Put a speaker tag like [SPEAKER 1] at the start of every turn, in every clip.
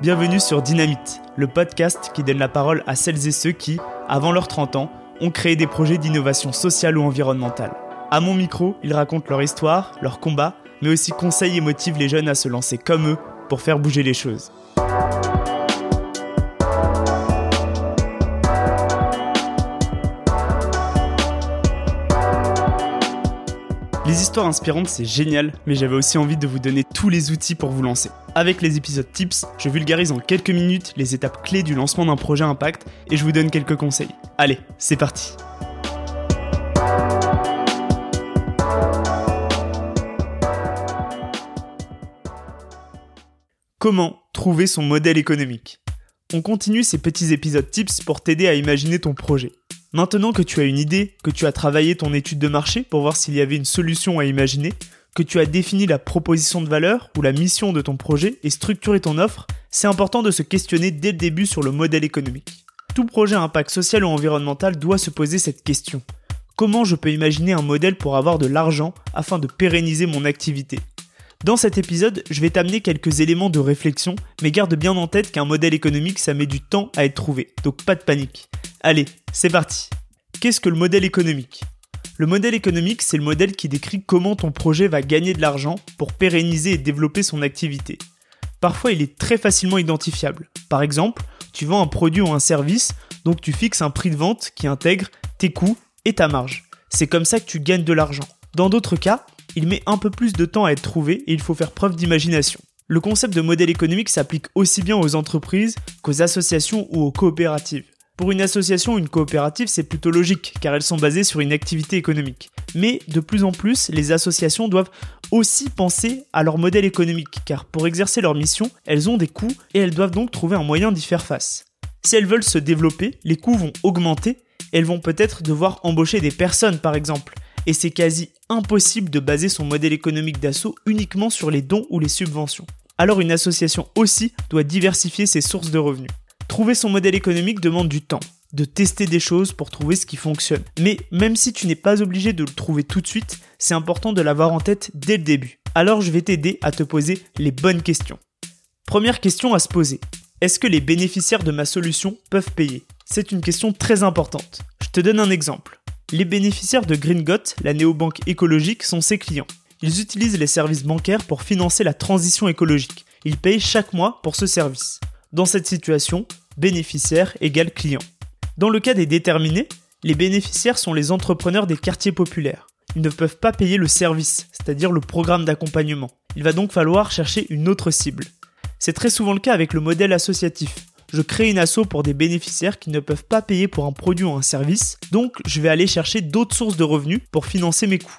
[SPEAKER 1] Bienvenue sur Dynamite, le podcast qui donne la parole à celles et ceux qui, avant leurs 30 ans, ont créé des projets d'innovation sociale ou environnementale. À mon micro, ils racontent leur histoire, leur combat, mais aussi conseillent et motivent les jeunes à se lancer comme eux pour faire bouger les choses. Les histoires inspirantes, c'est génial, mais j'avais aussi envie de vous donner tous les outils pour vous lancer. Avec les épisodes tips, je vulgarise en quelques minutes les étapes clés du lancement d'un projet impact et je vous donne quelques conseils. Allez, c'est parti Comment trouver son modèle économique? On continue ces petits épisodes tips pour t'aider à imaginer ton projet. Maintenant que tu as une idée, que tu as travaillé ton étude de marché pour voir s'il y avait une solution à imaginer, que tu as défini la proposition de valeur ou la mission de ton projet et structuré ton offre, c'est important de se questionner dès le début sur le modèle économique. Tout projet à impact social ou environnemental doit se poser cette question. Comment je peux imaginer un modèle pour avoir de l'argent afin de pérenniser mon activité? Dans cet épisode, je vais t'amener quelques éléments de réflexion, mais garde bien en tête qu'un modèle économique, ça met du temps à être trouvé, donc pas de panique. Allez, c'est parti. Qu'est-ce que le modèle économique? Le modèle économique, c'est le modèle qui décrit comment ton projet va gagner de l'argent pour pérenniser et développer son activité. Parfois, il est très facilement identifiable. Par exemple, tu vends un produit ou un service, donc tu fixes un prix de vente qui intègre tes coûts et ta marge. C'est comme ça que tu gagnes de l'argent. Dans d'autres cas, il met un peu plus de temps à être trouvé et il faut faire preuve d'imagination. Le concept de modèle économique s'applique aussi bien aux entreprises qu'aux associations ou aux coopératives. Pour une association ou une coopérative, c'est plutôt logique, car elles sont basées sur une activité économique. Mais de plus en plus, les associations doivent aussi penser à leur modèle économique, car pour exercer leur mission, elles ont des coûts et elles doivent donc trouver un moyen d'y faire face. Si elles veulent se développer, les coûts vont augmenter, elles vont peut-être devoir embaucher des personnes par exemple, et c'est quasi impossible de baser son modèle économique d'assaut uniquement sur les dons ou les subventions. Alors une association aussi doit diversifier ses sources de revenus. Trouver son modèle économique demande du temps, de tester des choses pour trouver ce qui fonctionne. Mais même si tu n'es pas obligé de le trouver tout de suite, c'est important de l'avoir en tête dès le début. Alors je vais t'aider à te poser les bonnes questions. Première question à se poser. Est-ce que les bénéficiaires de ma solution peuvent payer? C'est une question très importante. Je te donne un exemple. Les bénéficiaires de GreenGot, la néobanque écologique, sont ses clients. Ils utilisent les services bancaires pour financer la transition écologique. Ils payent chaque mois pour ce service. Dans cette situation, bénéficiaire égale client. Dans le cas des déterminés, les bénéficiaires sont les entrepreneurs des quartiers populaires. Ils ne peuvent pas payer le service, c'est-à-dire le programme d'accompagnement. Il va donc falloir chercher une autre cible. C'est très souvent le cas avec le modèle associatif je crée une asso pour des bénéficiaires qui ne peuvent pas payer pour un produit ou un service, donc je vais aller chercher d'autres sources de revenus pour financer mes coûts.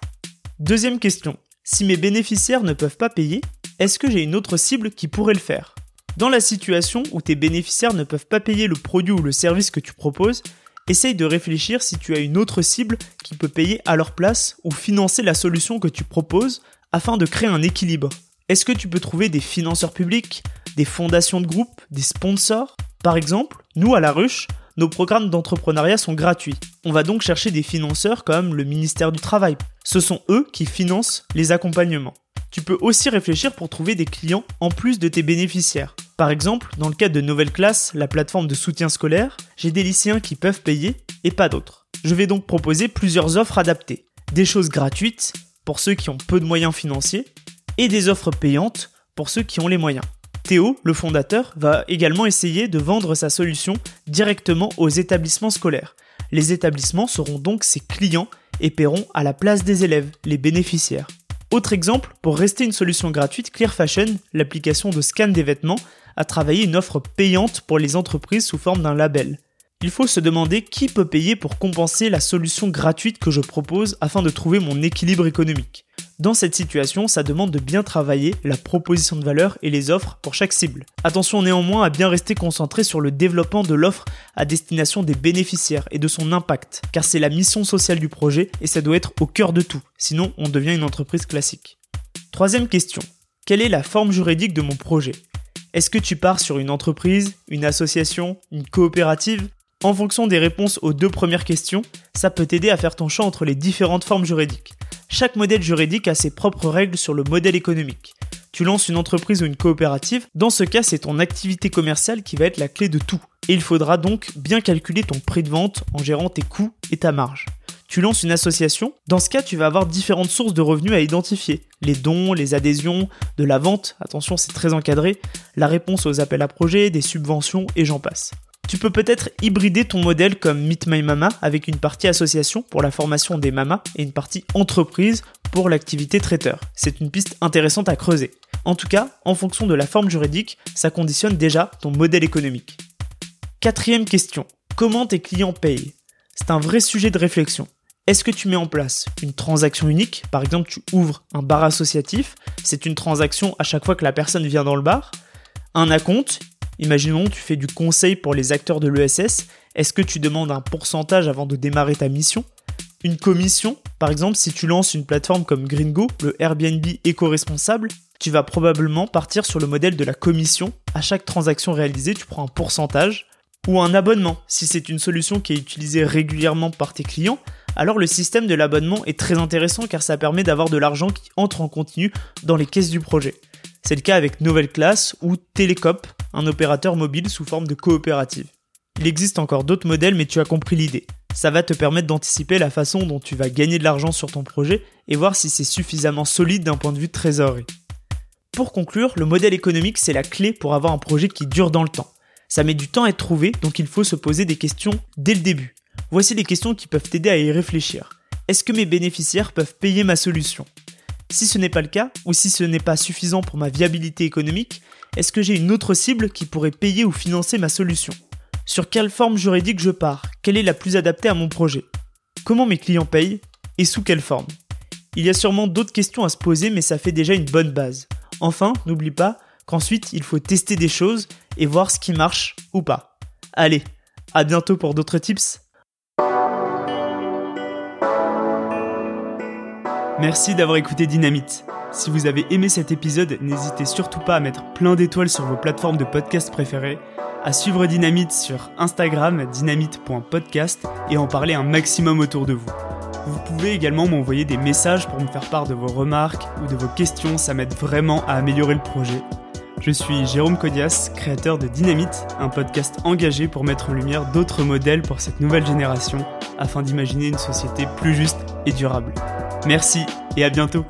[SPEAKER 1] Deuxième question, si mes bénéficiaires ne peuvent pas payer, est-ce que j'ai une autre cible qui pourrait le faire? Dans la situation où tes bénéficiaires ne peuvent pas payer le produit ou le service que tu proposes, essaye de réfléchir si tu as une autre cible qui peut payer à leur place ou financer la solution que tu proposes afin de créer un équilibre. Est-ce que tu peux trouver des financeurs publics, des fondations de groupe, des sponsors? Par exemple, nous à La Ruche, nos programmes d'entrepreneuriat sont gratuits. On va donc chercher des financeurs comme le ministère du Travail. Ce sont eux qui financent les accompagnements. Tu peux aussi réfléchir pour trouver des clients en plus de tes bénéficiaires. Par exemple, dans le cadre de Nouvelle Classe, la plateforme de soutien scolaire, j'ai des lycéens qui peuvent payer et pas d'autres. Je vais donc proposer plusieurs offres adaptées. Des choses gratuites pour ceux qui ont peu de moyens financiers et des offres payantes pour ceux qui ont les moyens. Théo, le fondateur, va également essayer de vendre sa solution directement aux établissements scolaires. Les établissements seront donc ses clients et paieront à la place des élèves, les bénéficiaires. Autre exemple, pour rester une solution gratuite, Clear Fashion, l'application de scan des vêtements, a travaillé une offre payante pour les entreprises sous forme d'un label. Il faut se demander qui peut payer pour compenser la solution gratuite que je propose afin de trouver mon équilibre économique. Dans cette situation, ça demande de bien travailler la proposition de valeur et les offres pour chaque cible. Attention néanmoins à bien rester concentré sur le développement de l'offre à destination des bénéficiaires et de son impact, car c'est la mission sociale du projet et ça doit être au cœur de tout, sinon on devient une entreprise classique. Troisième question. Quelle est la forme juridique de mon projet? Est-ce que tu pars sur une entreprise, une association, une coopérative? En fonction des réponses aux deux premières questions, ça peut t'aider à faire ton choix entre les différentes formes juridiques. Chaque modèle juridique a ses propres règles sur le modèle économique. Tu lances une entreprise ou une coopérative, dans ce cas c'est ton activité commerciale qui va être la clé de tout. Et il faudra donc bien calculer ton prix de vente en gérant tes coûts et ta marge. Tu lances une association, dans ce cas tu vas avoir différentes sources de revenus à identifier. Les dons, les adhésions, de la vente, attention c'est très encadré, la réponse aux appels à projets, des subventions et j'en passe. Tu peux peut-être hybrider ton modèle comme Meet My Mama avec une partie association pour la formation des mamas et une partie entreprise pour l'activité traiteur. C'est une piste intéressante à creuser. En tout cas, en fonction de la forme juridique, ça conditionne déjà ton modèle économique. Quatrième question. Comment tes clients payent? C'est un vrai sujet de réflexion. Est-ce que tu mets en place une transaction unique? Par exemple, tu ouvres un bar associatif, c'est une transaction à chaque fois que la personne vient dans le bar. Un acompte, imaginons tu fais du conseil pour les acteurs de l'ESS, est-ce que tu demandes un pourcentage avant de démarrer ta mission? Une commission, par exemple si tu lances une plateforme comme Gringo, le Airbnb éco-responsable, tu vas probablement partir sur le modèle de la commission. À chaque transaction réalisée, tu prends un pourcentage ou un abonnement. Si c'est une solution qui est utilisée régulièrement par tes clients, alors le système de l'abonnement est très intéressant car ça permet d'avoir de l'argent qui entre en continu dans les caisses du projet. C'est le cas avec Nouvelle Classe ou Télécop, un opérateur mobile sous forme de coopérative. Il existe encore d'autres modèles mais tu as compris l'idée. Ça va te permettre d'anticiper la façon dont tu vas gagner de l'argent sur ton projet et voir si c'est suffisamment solide d'un point de vue trésorerie. Pour conclure, le modèle économique c'est la clé pour avoir un projet qui dure dans le temps. Ça met du temps à être trouvé, donc il faut se poser des questions dès le début. Voici les questions qui peuvent t'aider à y réfléchir. Est-ce que mes bénéficiaires peuvent payer ma solution? Si ce n'est pas le cas, ou si ce n'est pas suffisant pour ma viabilité économique, est-ce que j'ai une autre cible qui pourrait payer ou financer ma solution? Sur quelle forme juridique je pars? Quelle est la plus adaptée à mon projet? Comment mes clients payent? Et sous quelle forme? Il y a sûrement d'autres questions à se poser, mais ça fait déjà une bonne base. Enfin, n'oublie pas qu'ensuite il faut tester des choses et voir ce qui marche ou pas. Allez, à bientôt pour d'autres tips. Merci d'avoir écouté Dynamite. Si vous avez aimé cet épisode, n'hésitez surtout pas à mettre plein d'étoiles sur vos plateformes de podcast préférées, à suivre Dynamite sur Instagram dynamite.podcast et en parler un maximum autour de vous. Vous pouvez également m'envoyer des messages pour me faire part de vos remarques ou de vos questions, ça m'aide vraiment à améliorer le projet. Je suis Jérôme Codias, créateur de Dynamite, un podcast engagé pour mettre en lumière d'autres modèles pour cette nouvelle génération afin d'imaginer une société plus juste et durable. Merci et à bientôt